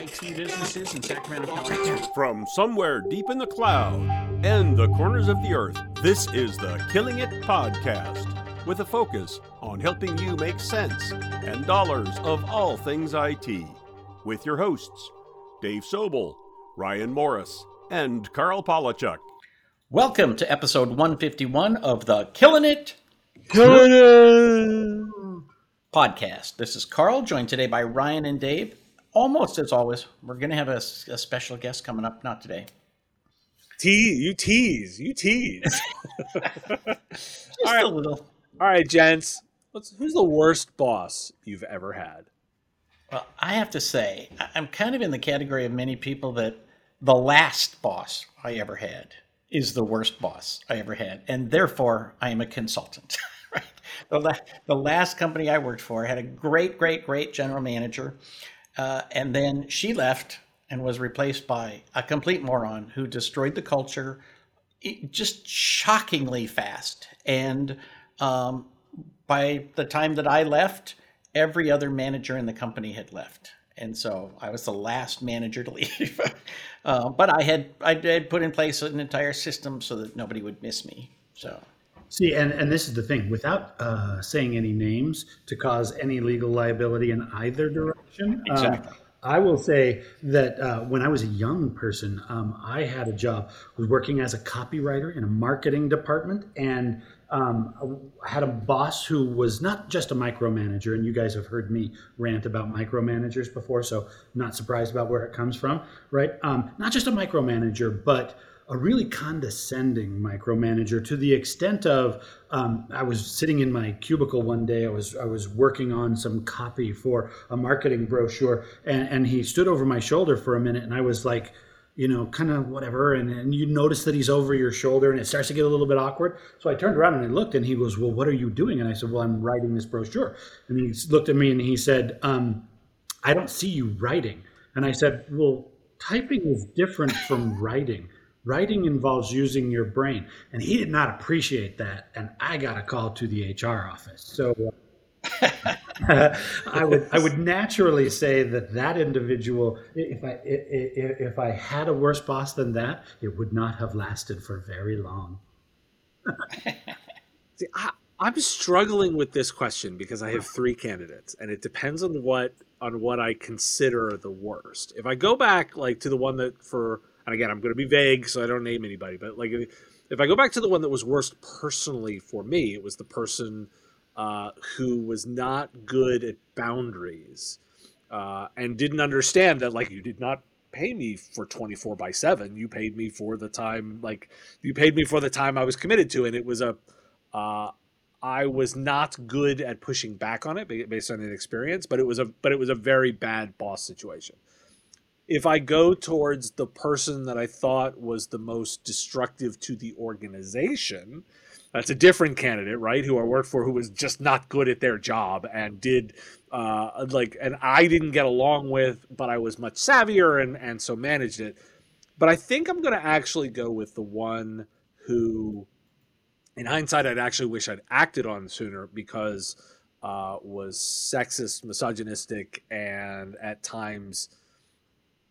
IT businesses in Sacramento County. From somewhere deep in the cloud and the corners of the earth, this is the Killing It Podcast, with a focus on helping you make sense and dollars of all things IT. With your hosts, Dave Sobel, Ryan Morris, and Karl Palachuk. Welcome to episode 151 of the Killing It Killing it! podcast. This is Karl, joined today by Ryan and Dave. Almost as always, we're going to have a, a special guest coming up, not today. Te- you tease, you tease. Just All right. a little. All right, gents. What's, who's the worst boss you've ever had? Well, I have to say, I'm kind of in the category of many people that the last boss I ever had is the worst boss I ever had, and therefore I am a consultant. right? The, la- the last company I worked for had a great, great, great general manager, uh, and then she left and was replaced by a complete moron who destroyed the culture just shockingly fast. And um, by the time that I left, every other manager in the company had left, and so I was the last manager to leave. uh, but I had I had put in place an entire system so that nobody would miss me. So See, and, and this is the thing without uh, saying any names to cause any legal liability in either direction. um, Exactly. I will say that uh, when I was a young person, um, I had a job, was working as a copywriter in a marketing department, and um, I had a boss who was not just a micromanager. And you guys have heard me rant about micromanagers before, so not surprised about where it comes from, right? Um, not just a micromanager, but a really condescending micromanager to the extent of um, I was sitting in my cubicle one day. I was I was working on some copy for a marketing brochure, and, and he stood over my shoulder for a minute, and I was like, you know, kind of whatever. And, and you notice that he's over your shoulder, and it starts to get a little bit awkward. So I turned around and I looked, and he goes, "Well, what are you doing?" And I said, "Well, I'm writing this brochure." And he looked at me and he said, um, "I don't see you writing." And I said, "Well, typing is different from writing." Writing involves using your brain, and he did not appreciate that. And I got a call to the HR office. So uh, I would I would naturally say that that individual, if I if, if I had a worse boss than that, it would not have lasted for very long. See, I, I'm struggling with this question because I have three candidates, and it depends on what on what I consider the worst. If I go back like to the one that for, and again, I'm going to be vague, so I don't name anybody, but like if, I go back to the one that was worst personally for me, it was the person uh, who was not good at boundaries uh, and didn't understand that like you did not pay me for 24 by 7 you paid me for the time like you paid me for the time i was committed to and it was a uh, i was not good at pushing back on it based on an experience but it was a but it was a very bad boss situation if i go towards the person that i thought was the most destructive to the organization that's a different candidate, right? Who I worked for, who was just not good at their job and did uh, like, and I didn't get along with, but I was much savvier and and so managed it. But I think I'm going to actually go with the one who, in hindsight, I'd actually wish I'd acted on sooner because uh, was sexist, misogynistic, and at times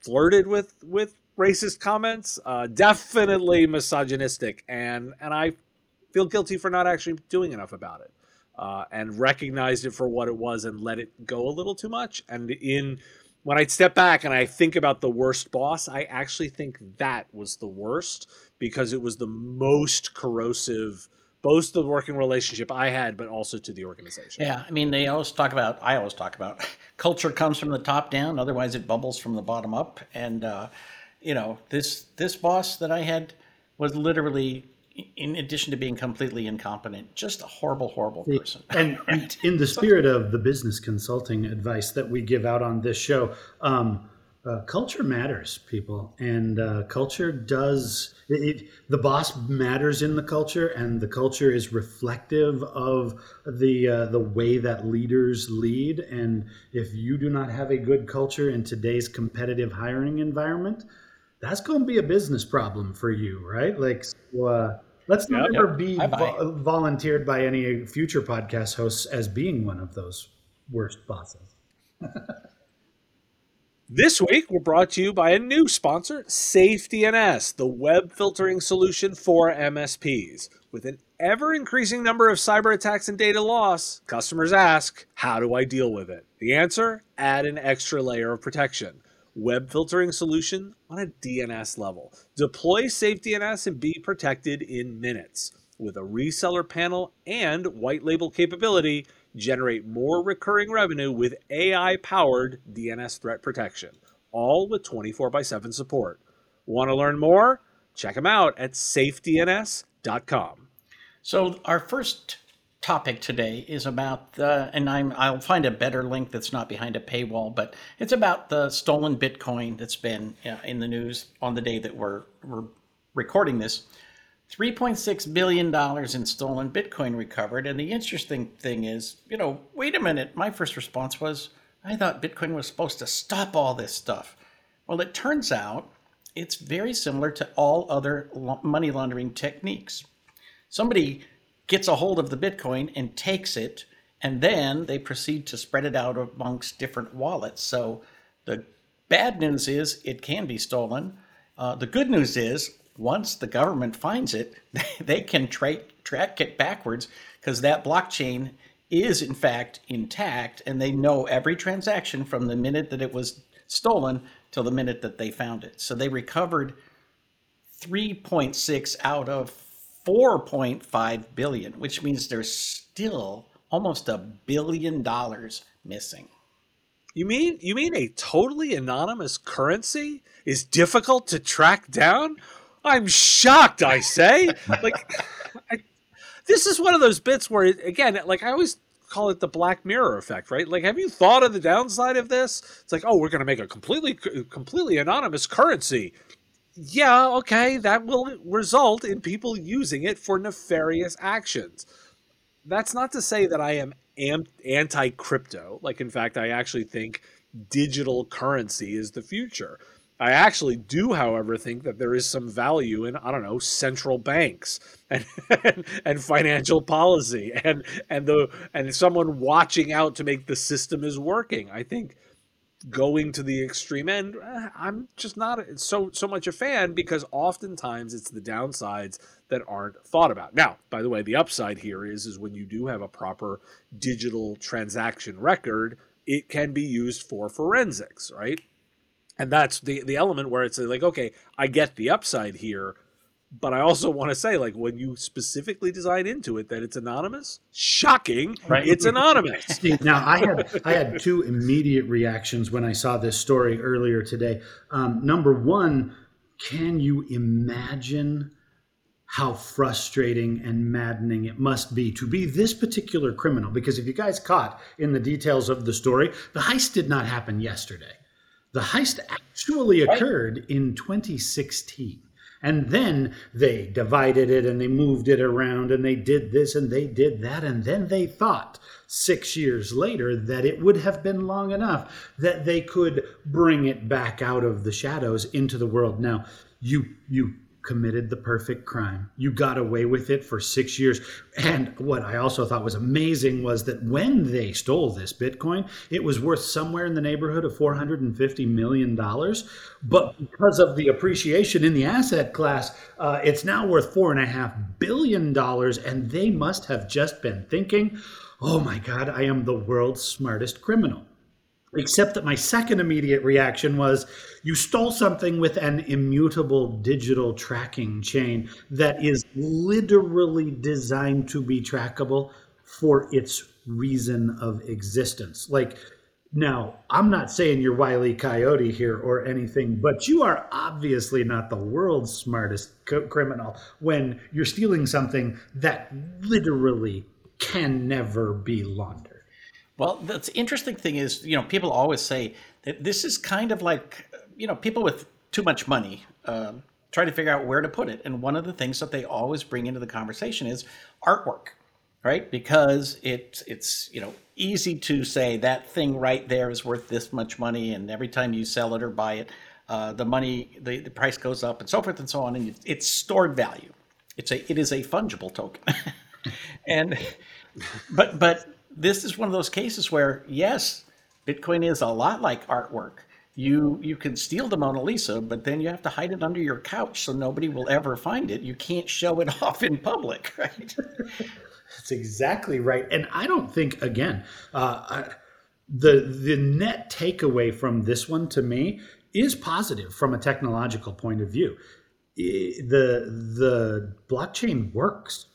flirted with with racist comments. Uh, definitely misogynistic, and and I feel guilty for not actually doing enough about it uh, and recognized it for what it was and let it go a little too much. And in when I step back and I think about the worst boss, I actually think that was the worst because it was the most corrosive, both to the working relationship I had, but also to the organization. yeah, I mean they always talk about. I always talk about culture comes from the top down. Otherwise, it bubbles from the bottom up. And uh, you know this this boss that I had was literally. In addition to being completely incompetent, just a horrible, horrible person. And, and in the spirit of the business consulting advice that we give out on this show, um, uh, culture matters, people, and uh, culture does. It, the boss matters in the culture, and the culture is reflective of the uh, the way that leaders lead. And if you do not have a good culture in today's competitive hiring environment, that's going to be a business problem for you, right? Like, so, uh, let's never Yep. be vo- volunteered by any future podcast hosts as being one of those worst bosses. This week, we're brought to you by a new sponsor, SafeDNS, the web filtering solution for MSPs. With an ever increasing number of cyber attacks and data loss, customers ask, How do I deal with it? The answer add an extra layer of protection. Web filtering solution on a DNS level. Deploy SafeDNS and be protected in minutes. With a reseller panel and white label capability, generate more recurring revenue with AI powered DNS threat protection, all with 24 x 7 support. Want to learn more? Check them out at safedns.com. So, our first topic today is about the, and I'm, I'll find a better link that's not behind a paywall, but it's about the stolen Bitcoin that's been uh, in the news on the day that we're, we're recording this. $3.6 billion in stolen Bitcoin recovered. And the interesting thing is, you know, wait a minute. My first response was, I thought Bitcoin was supposed to stop all this stuff. Well, it turns out it's very similar to all other money laundering techniques. Somebody gets a hold of the Bitcoin and takes it, and then they proceed to spread it out amongst different wallets. So the bad news is it can be stolen. Uh, the good news is once the government finds it, they can tra- track it backwards because that blockchain is in fact intact and they know every transaction from the minute that it was stolen till the minute that they found it. So they recovered 3.6 out of 4.5 billion, which means there's still almost a billion dollars missing. You mean you mean a totally anonymous currency is difficult to track down? I'm shocked, I say. like, I, this is one of those bits where, again, like I always call it the Black Mirror effect, right? Like, have you thought of the downside of this? It's like, oh, we're going to make a completely, completely anonymous currency. Yeah, okay, that will result in people using it for nefarious actions. That's not to say that I am anti crypto. Like, in fact, I actually think digital currency is the future. I actually do, however, think that there is some value in I don't know central banks and and, financial policy and and the and someone watching out to make the system is working. I think going to the extreme end, eh, I'm just not so so much a fan because oftentimes it's the downsides that aren't thought about. Now, by the way, the upside here is is when you do have a proper digital transaction record, it can be used for forensics, right? And that's the the element where it's like okay i get the upside here but i also want to say like when you specifically design into it that it's anonymous shocking right. it's anonymous. Now i had i had two immediate reactions when i saw this story earlier today. Um, number one can you imagine how frustrating and maddening it must be to be this particular criminal? Because if you guys caught in the details of the story the heist did not happen yesterday the heist actually occurred in 2016. And then they divided it and they moved it around and they did this and they did that. And then they thought six years later that it would have been long enough that they could bring it back out of the shadows into the world. Now, you, you committed the perfect crime. You got away with it for six years. And what I also thought was amazing was that when they stole this Bitcoin, it was worth somewhere in the neighborhood of $450 million. But because of the appreciation in the asset class, uh, it's now worth $4.5 billion. And they must have just been thinking, oh my God, I am the world's smartest criminal. Except that my second immediate reaction was you stole something with an immutable digital tracking chain that is literally designed to be trackable for its reason of existence. Like, now, I'm not saying you're Wiley Coyote here or anything, but you are obviously not the world's smartest co- criminal when you're stealing something that literally can never be laundered. Well, the interesting thing is, you know, people always say that this is kind of like, you know, people with too much money um, try to figure out where to put it. And one of the things that they always bring into the conversation is artwork, right? Because it, it's, you know, easy to say that thing right there is worth this much money. And every time you sell it or buy it, uh, the money, the, the price goes up and so forth and so on. And it's stored value. It's a, it is a fungible token. and, but, but, this is one of those cases where, yes, Bitcoin is a lot like artwork. you you can steal the Mona Lisa, but then you have to hide it under your couch so nobody will ever find it. You can't show it off in public, right? That's exactly right. And I don't think again, uh, I, the the net takeaway from this one to me is positive from a technological point of view. The the blockchain works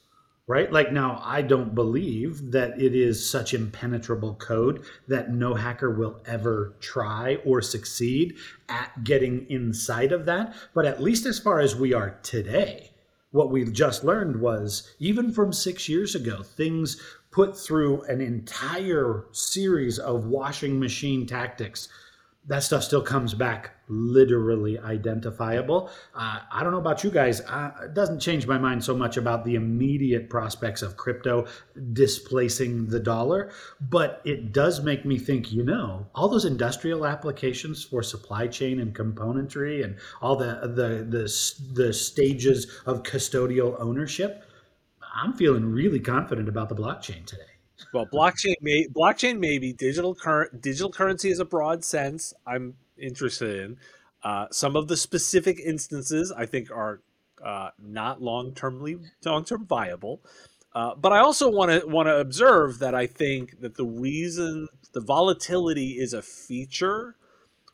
right? Like now, I don't believe that it is such impenetrable code that no hacker will ever try or succeed at getting inside of that. But at least as far as we are today, what we just learned was even from six years ago, things put through an entire series of washing machine tactics that stuff still comes back literally identifiable. Uh, I don't know about you guys. It doesn't change my mind so much about the immediate prospects of crypto displacing the dollar, but it does make me think, you know, all those industrial applications for supply chain and componentry and all the the the, the stages of custodial ownership. I'm feeling really confident about the blockchain today. Well, blockchain may blockchain maybe digital current digital currency is a broad sense. I'm interested in uh, some of the specific instances. I think are uh, not long termly long term viable. Uh, but I also want to want to observe that I think that the reason the volatility is a feature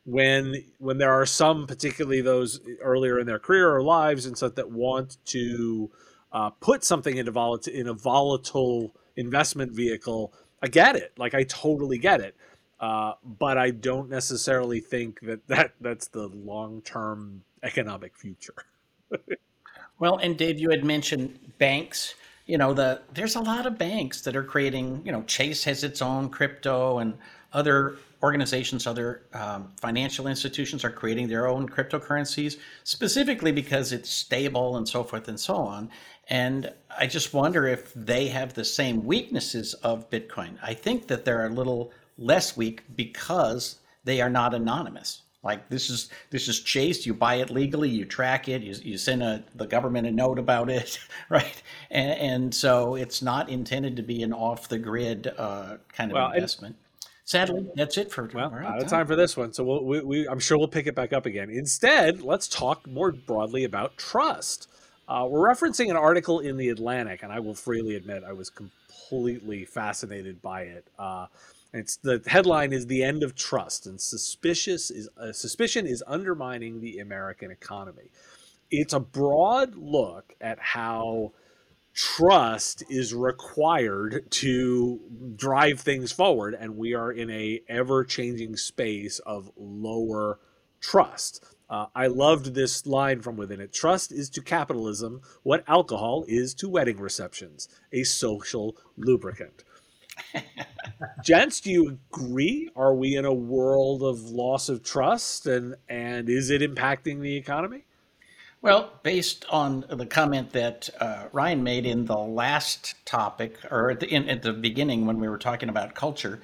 when when there are some, particularly those earlier in their career or lives and such, that want to uh, put something into volatile in a volatile investment vehicle, I get it. Like I totally get it. Uh, but I don't necessarily think that, that that's the long term economic future. well, and Dave, you had mentioned banks. You know, the there's a lot of banks that are creating. You know, Chase has its own crypto, and other organizations, other um, financial institutions are creating their own cryptocurrencies specifically because it's stable and so forth and so on. And I just wonder if they have the same weaknesses of Bitcoin. I think that they're a little less weak because they are not anonymous. Like this is this is Chase. You buy it legally, you track it, you, you send a, the government a note about it, right? And, and so it's not intended to be an off the grid uh, kind of well, investment. Sadly, that's it for well, out, of time for this one. So we'll, we, we, I'm sure we'll pick it back up again. Instead, let's talk more broadly about trust. Uh, we're referencing an article in the Atlantic, and I will freely admit I was completely fascinated by it. Uh, it's the headline is the end of trust, and suspicious is uh, suspicion is undermining the American economy. It's a broad look at how trust is required to drive things forward, and we are in a ever changing space of lower trust. Uh, I loved this line from within it. Trust is to capitalism what alcohol is to wedding receptions, a social lubricant. Gents, do you agree? Are we in a world of loss of trust and, and is it impacting the economy? Well, based on the comment that uh, Ryan made in the last topic, or at the, in, at the beginning when we were talking about culture,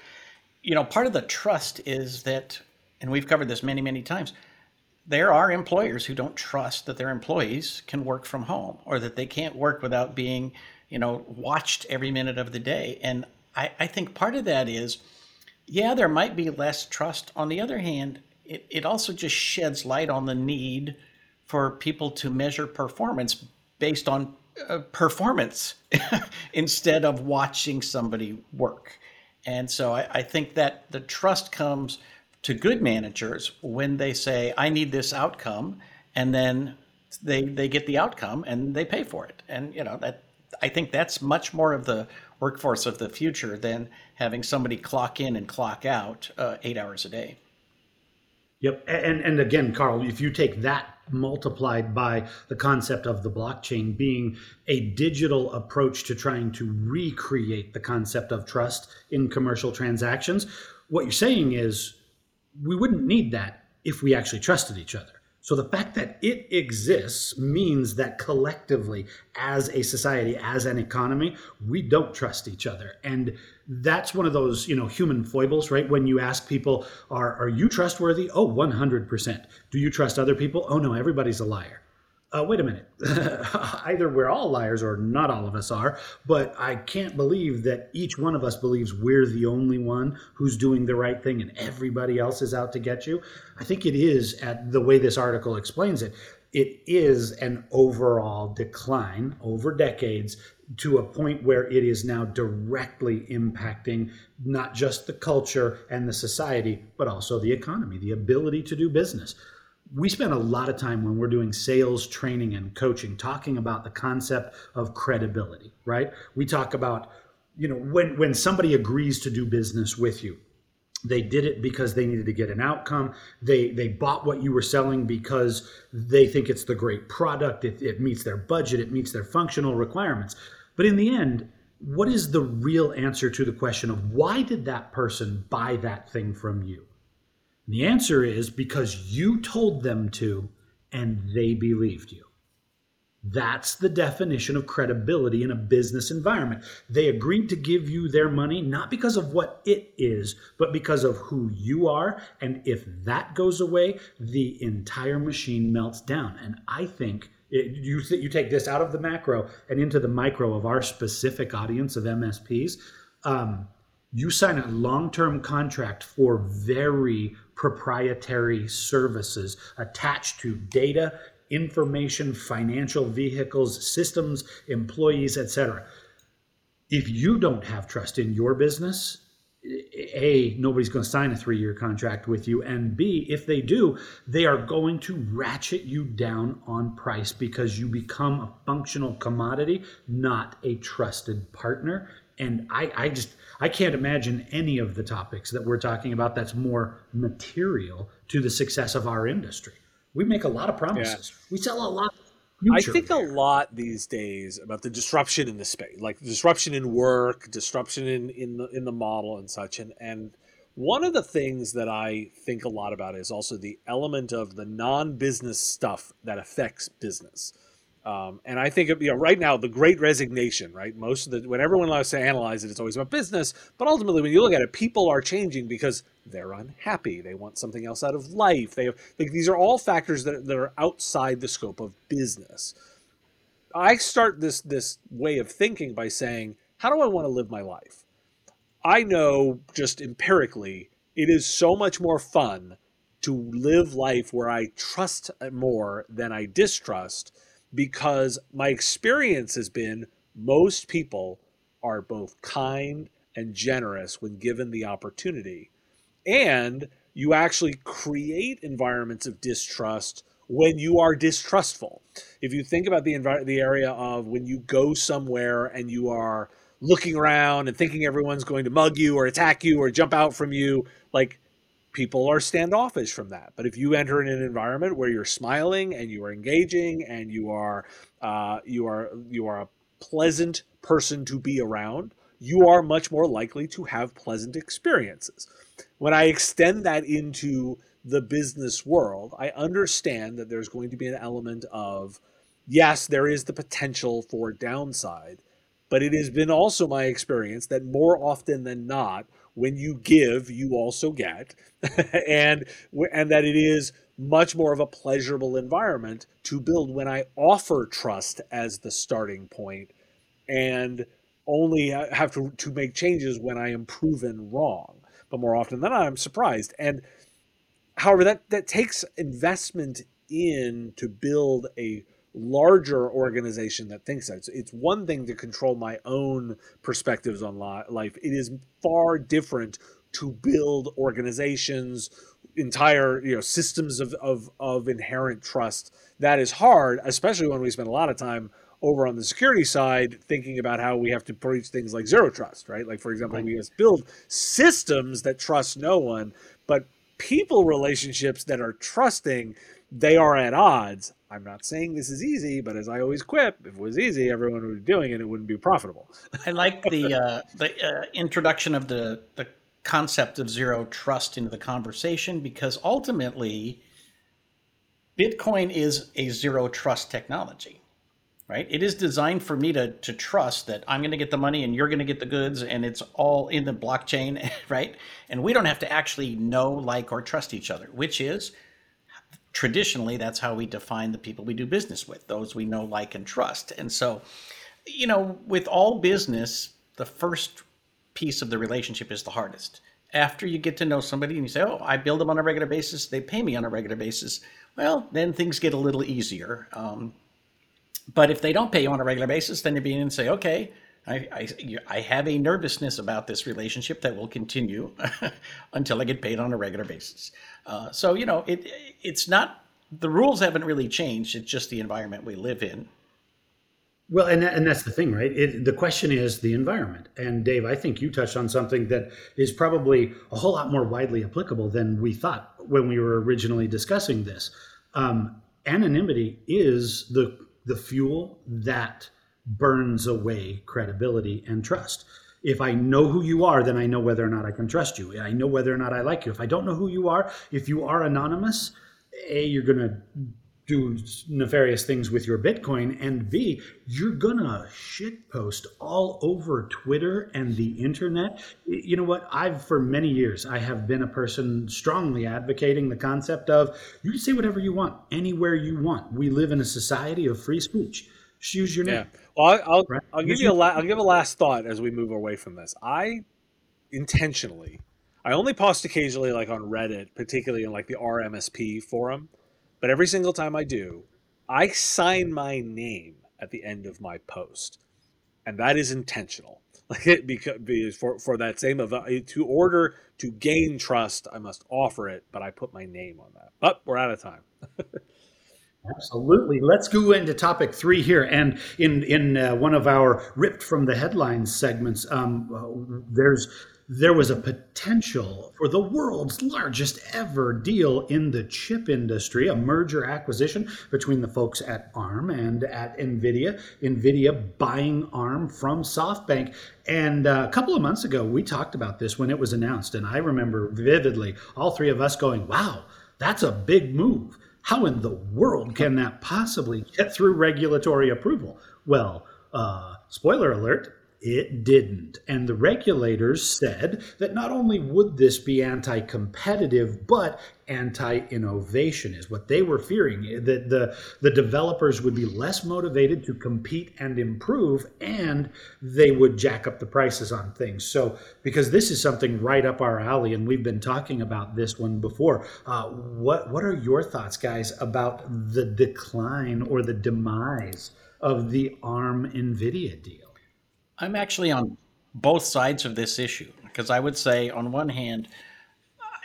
you know, part of the trust is that, and we've covered this many, many times, there are employers who don't trust that their employees can work from home or that they can't work without being, you know, watched every minute of the day. And I, I think part of that is, yeah, there might be less trust. On the other hand, it, it also just sheds light on the need for people to measure performance based on uh, performance instead of watching somebody work. And so I, I think that the trust comes to good managers when they say, I need this outcome, and then they they get the outcome and they pay for it. And you know that I think that's much more of the workforce of the future than having somebody clock in and clock out uh, eight hours a day. Yep, and and again, Karl, if you take that multiplied by the concept of the blockchain being a digital approach to trying to recreate the concept of trust in commercial transactions, what you're saying is we wouldn't need that if we actually trusted each other. So the fact that it exists means that collectively, as a society, as an economy, we don't trust each other. And that's one of those, you know, human foibles, right? When you ask people, are, are you trustworthy? Oh, 100%. Do you trust other people? Oh, no, everybody's a liar. Uh, wait a minute. Either we're all liars or not all of us are, but I can't believe that each one of us believes we're the only one who's doing the right thing and everybody else is out to get you. I think it is, at the way this article explains it, it is an overall decline over decades to a point where it is now directly impacting not just the culture and the society, but also the economy, the ability to do business we spend a lot of time when we're doing sales training and coaching talking about the concept of credibility right? We talk about you know when when somebody agrees to do business with you they did it because they needed to get an outcome. They they bought what you were selling because they think it's the great product. It, it meets their budget. It meets their functional requirements. But in the end what is the real answer to the question of why did that person buy that thing from you the answer is because you told them to and they believed you. That's the definition of credibility in a business environment. They agreed to give you their money not because of what it is, but because of who you are. And if that goes away, the entire machine melts down. And I think it, you, you take this out of the macro and into the micro of our specific audience of MSPs. Um, you sign a long term contract for very proprietary services attached to data, information, financial vehicles, systems, employees, etc. If you don't have trust in your business, a nobody's going to sign a three-year contract with you and b if they do they are going to ratchet you down on price because you become a functional commodity not a trusted partner and i i just I can't imagine any of the topics that we're talking about that's more material to the success of our industry. We make a lot of promises. Yeah. We sell a lot. I think a lot these days about the disruption in the space, like disruption in work, disruption in in the in the model and such. And and one of the things that I think a lot about is also the element of the non-business stuff that affects business. Um, and I think you know right now the Great Resignation, right? Most of the when everyone likes to analyze it, it's always about business. But ultimately, when you look at it, people are changing because they're unhappy. They want something else out of life. They have like, these are all factors that, that are outside the scope of business. I start this this way of thinking by saying, how do I want to live my life? I know just empirically, it is so much more fun to live life where I trust more than I distrust because my experience has been most people are both kind and generous when given the opportunity. And you actually create environments of distrust when you are distrustful. If you think about the the area of when you go somewhere and you are looking around and thinking everyone's going to mug you or attack you or jump out from you, like people are standoffish from that. But if you enter in an environment where you're smiling and you are engaging and you are uh, you are you are a pleasant person to be around, you are much more likely to have pleasant experiences. When I extend that into the business world, I understand that there's going to be an element of yes, there is the potential for downside, but it has been also my experience that more often than not, when you give, you also get, and and that it is much more of a pleasurable environment to build when I offer trust as the starting point, and only have to to make changes when I am proven wrong. But more often than not, I'm surprised. And however, that that takes investment in to build a larger organization that thinks that. It's, it's one thing to control my own perspectives on life. It is far different to build organizations, entire you know systems of, of, of inherent trust. That is hard, especially when we spend a lot of time over on the security side thinking about how we have to preach things like zero trust, right? Like for example, right. we must build systems that trust no one, but people relationships that are trusting they are at odds. I'm not saying this is easy, but as I always quip, if it was easy, everyone would be doing it. It wouldn't be profitable. I like the uh, the uh, introduction of the the concept of zero trust into the conversation because ultimately, Bitcoin is a zero trust technology, right? It is designed for me to to trust that I'm going to get the money and you're going to get the goods, and it's all in the blockchain, right? And we don't have to actually know, like, or trust each other, which is traditionally, that's how we define the people we do business with, those we know, like, and trust. And so, you know, with all business, the first piece of the relationship is the hardest. After you get to know somebody and you say, oh, I build them on a regular basis, they pay me on a regular basis, well, then things get a little easier. Um, but if they don't pay you on a regular basis, then you begin and say, okay, I, I, I have a nervousness about this relationship that will continue until I get paid on a regular basis. Uh, so, you know, it it's not, the rules haven't really changed. It's just the environment we live in. Well, and, and that's the thing, right? It, the question is the environment. And Dave, I think you touched on something that is probably a whole lot more widely applicable than we thought when we were originally discussing this. Um, anonymity is the the fuel that burns away credibility and trust. If I know who you are, then I know whether or not I can trust you. I know whether or not I like you. If I don't know who you are, if you are anonymous, A, you're going to do nefarious things with your Bitcoin, and B, you're gonna shitpost all over Twitter and the internet. You know what? I've for many years I have been a person strongly advocating the concept of you can say whatever you want anywhere you want. We live in a society of free speech. Choose your name. Yeah. Well, I'll, right? I'll give you a la- I'll give a last thought as we move away from this. I intentionally, I only post occasionally, like on Reddit, particularly in like the RMSP forum but every single time I do, I sign my name at the end of my post, and that is intentional. Like it because for for that same of to order to gain trust, I must offer it, but I put my name on that. But oh, we're out of time. Absolutely. Let's go into topic three here. And in in uh, one of our ripped from the headlines segments, um, there's there was a potential for the world's largest ever deal in the chip industry, a merger acquisition between the folks at ARM and at NVIDIA. NVIDIA buying ARM from SoftBank. And uh, a couple of months ago, we talked about this when it was announced. And I remember vividly all three of us going, wow, that's a big move. How in the world can that possibly get through regulatory approval? Well, uh, spoiler alert, it didn't. And the regulators said that not only would this be anti competitive, but anti innovation is what they were fearing. That the, the developers would be less motivated to compete and improve, and they would jack up the prices on things. So, because this is something right up our alley, and we've been talking about this one before, uh, what, what are your thoughts, guys, about the decline or the demise of the ARM NVIDIA deal? I'm actually on both sides of this issue because I would say, on one hand,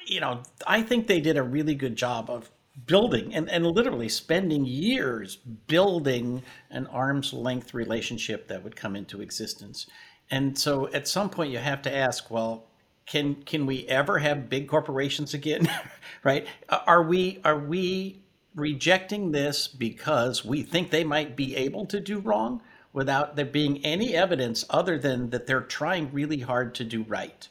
you know, I think they did a really good job of building and, and literally spending years building an arm's length relationship that would come into existence. And so at some point you have to ask, well, can can we ever have big corporations again? right? Are we are we rejecting this because we think they might be able to do wrong? Without there being any evidence other than that they're trying really hard to do right.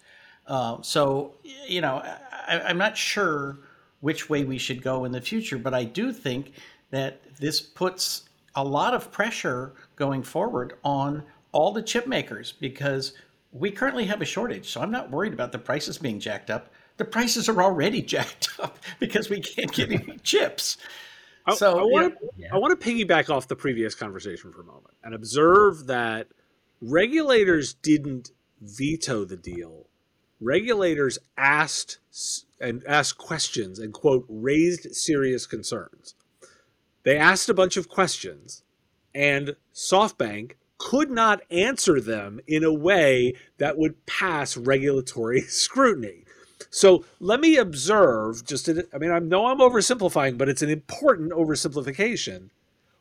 Uh, so, you know, I, I'm not sure which way we should go in the future, but I do think that this puts a lot of pressure going forward on all the chip makers because we currently have a shortage. So I'm not worried about the prices being jacked up. The prices are already jacked up because we can't get any chips. I, so I want to yeah. I want to piggyback off the previous conversation for a moment and observe that regulators didn't veto the deal. Regulators asked and asked questions and quote raised serious concerns. They asked a bunch of questions and SoftBank could not answer them in a way that would pass regulatory scrutiny. So let me observe just, to, I mean, I know I'm oversimplifying, but it's an important oversimplification.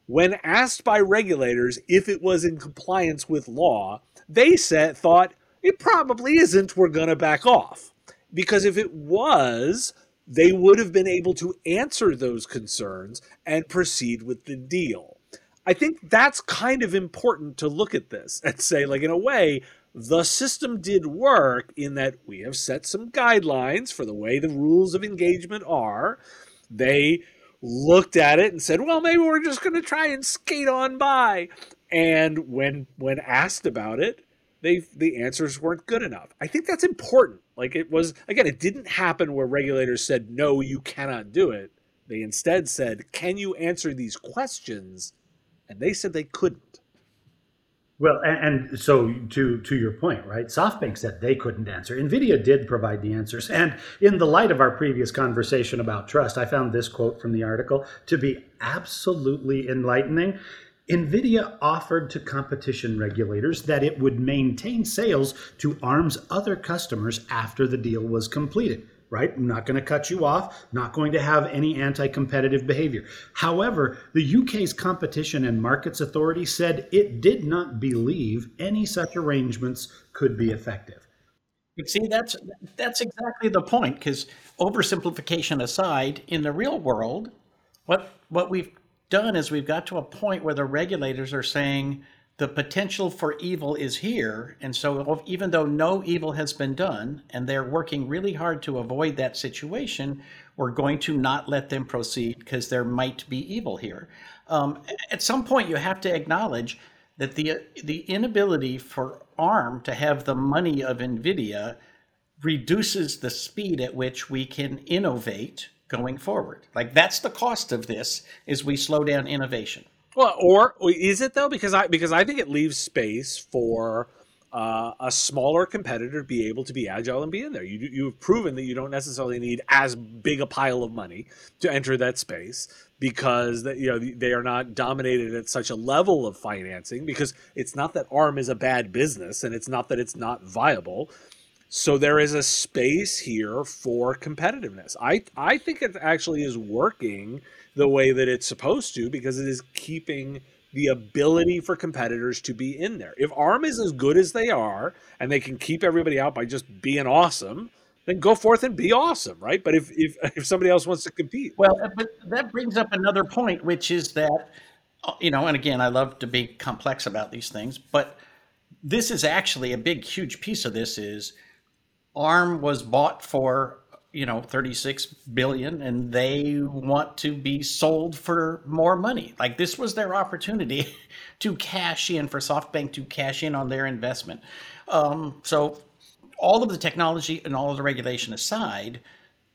When asked by regulators if it was in compliance with law, they said, thought, it probably isn't, we're going to back off. Because if it was, they would have been able to answer those concerns and proceed with the deal. I think that's kind of important to look at this and say, like, in a way, the system did work in that we have set some guidelines for the way the rules of engagement are. They looked at it and said, "Well, maybe we're just going to try and skate on by." And when when asked about it, they the answers weren't good enough. I think that's important. Like it was again, it didn't happen where regulators said, "No, you cannot do it." They instead said, "Can you answer these questions?" And they said they couldn't. Well, and, and, so to to your point, right? SoftBank said they couldn't answer. Nvidia did provide the answers, and in the light of our previous conversation about trust, I found this quote from the article to be absolutely enlightening. Nvidia offered to competition regulators that it would maintain sales to ARM's other customers after the deal was completed right? I'm not going to cut you off, not going to have any anti competitive behavior. However, the UK's Competition and Markets Authority said it did not believe any such arrangements could be effective. But see, that's that's exactly the point. Because oversimplification aside, in the real world, what what we've done is we've got to a point where the regulators are saying the potential for evil is here. And so, even though no evil has been done, and they're working really hard to avoid that situation, we're going to not let them proceed because there might be evil here. Um, at some point, you have to acknowledge that the the inability for ARM to have the money of NVIDIA reduces the speed at which we can innovate going forward. Like that's the cost of this: is we slow down innovation. Well, or is it though? Because I because I think it leaves space for uh, a smaller competitor to be able to be agile and be in there. You you've proven that you don't necessarily need as big a pile of money to enter that space because that you know they are not dominated at such a level of financing. Because it's not that ARM is a bad business, and it's not that it's not viable. So there is a space here for competitiveness. I I think it actually is working the way that it's supposed to because it is keeping the ability for competitors to be in there. If ARM is as good as they are and they can keep everybody out by just being awesome, then go forth and be awesome, right? But if if, if somebody else wants to compete, well, but that brings up another point, which is that uh, you know, and again, I love to be complex about these things, but this is actually a big, huge piece of this is ARM was bought for you know 36 billion and they want to be sold for more money. Like this was their opportunity to cash in for softbank to cash in on their investment. Um, so all of the technology and all of the regulation aside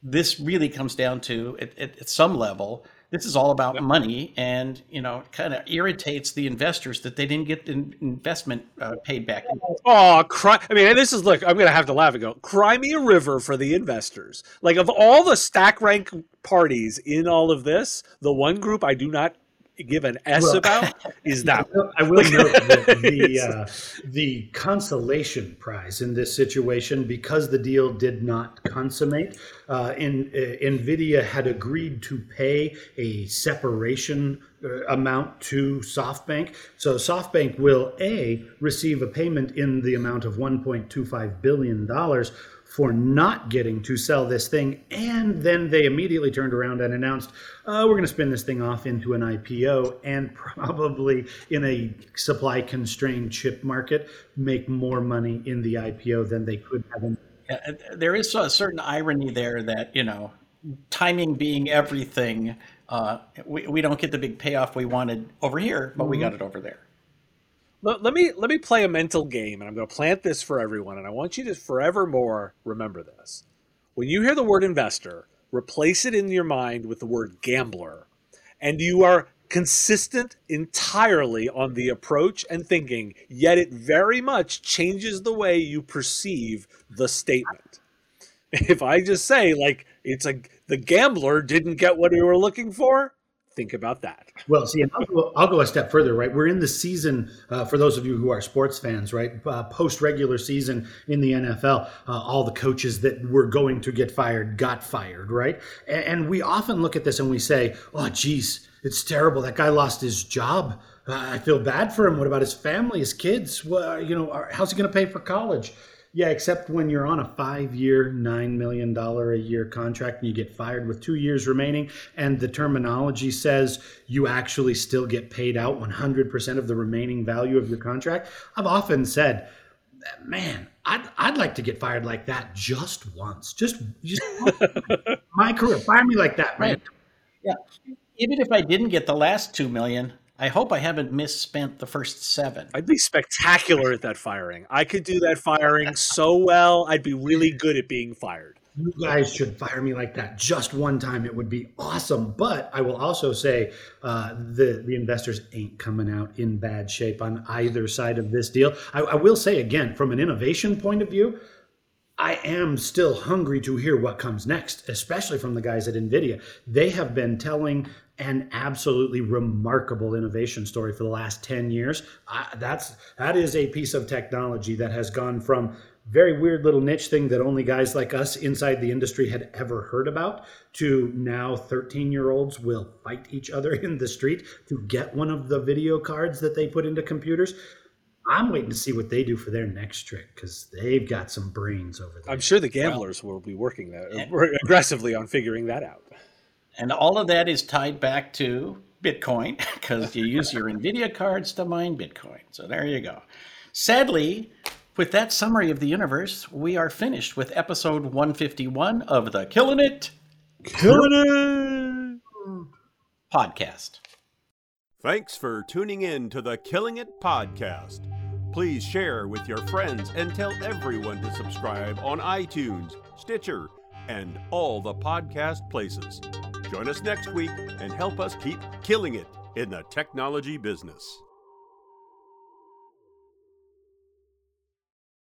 this really comes down to at, at, at some level this is all about yep. money and you know kind of irritates the investors that they didn't get the investment uh, paid back oh cry i mean this is look i'm gonna have to laugh and go cry me a river for the investors like of all the stack rank parties in all of this the one group i do not give an S well, about is that. I will note that the uh, the consolation prize in this situation, because the deal did not consummate, uh, in, uh, Nvidia had agreed to pay a separation uh, amount to SoftBank. So SoftBank will a receive a payment in the amount of 1.25 billion dollars for not getting to sell this thing. And then they immediately turned around and announced, uh, we're going to spin this thing off into an IPO and probably in a supply constrained chip market make more money in the IPO than they could have. In- yeah, there is a certain irony there that, you know, timing being everything, uh, we, we don't get the big payoff we wanted over here, but mm-hmm. we got it over there let, let me let me play a mental game, and I'm going to plant this for everyone, and I want you to forevermore remember this. When you hear the word investor, replace it in your mind with the word gambler, and you are consistent entirely on the approach and thinking, yet it very much changes the way you perceive the statement. If I just say, like, it's like the gambler didn't get what he were looking for, think about that. Well, see, I'll go, I'll go, a step further, right? We're in the season, uh, for those of you who are sports fans, right? Uh, Post regular season in the NFL, uh, all the coaches that were going to get fired got fired, right? And, and, we often look at this and we say, oh, geez, it's terrible. That guy lost his job. Uh, I feel bad for him. What about his family, his kids? Well, you know, how's he going to pay for college? Yeah, except when you're on a five year, $9 million a year contract and you get fired with two years remaining, and the terminology says you actually still get paid out 100% of the remaining value of your contract. I've often said, man, I'd, I'd like to get fired like that just once. Just, just my career. Fire me like that, man. Right. Yeah. Even if I didn't get the last two million, I hope I haven't misspent the first seven. I'd be spectacular at that firing. I could do that firing so well. I'd be really good at being fired. you guys should fire me like that just one time. It would be awesome. But I will also say uh, the the investors ain't coming out in bad shape on either side of this deal. I, I will say again, from an innovation point of view, I am still hungry to hear what comes next, especially from the guys at NVIDIA. They have been telling an absolutely remarkable innovation story for the last 10 years. I, that's that is a piece of technology that has gone from very weird little niche thing that only guys like us inside the industry had ever heard about to now 13 year olds will fight each other in the street to get one of the video cards that they put into computers I'm waiting to see what they do for their next trick because they've got some brains over there. I'm sure the gamblers well, will be working that eh. aggressively on figuring that out. And all of that is tied back to Bitcoin because you use your NVIDIA cards to mine Bitcoin. So there you go. Sadly, with that summary of the universe, we are finished with episode 151 of the Killing It, Killing It podcast. Thanks for tuning in to the Killing It podcast. Please share with your friends and tell everyone to subscribe on iTunes, Stitcher, and all the podcast places. Join us next week and help us keep killing it in the technology business.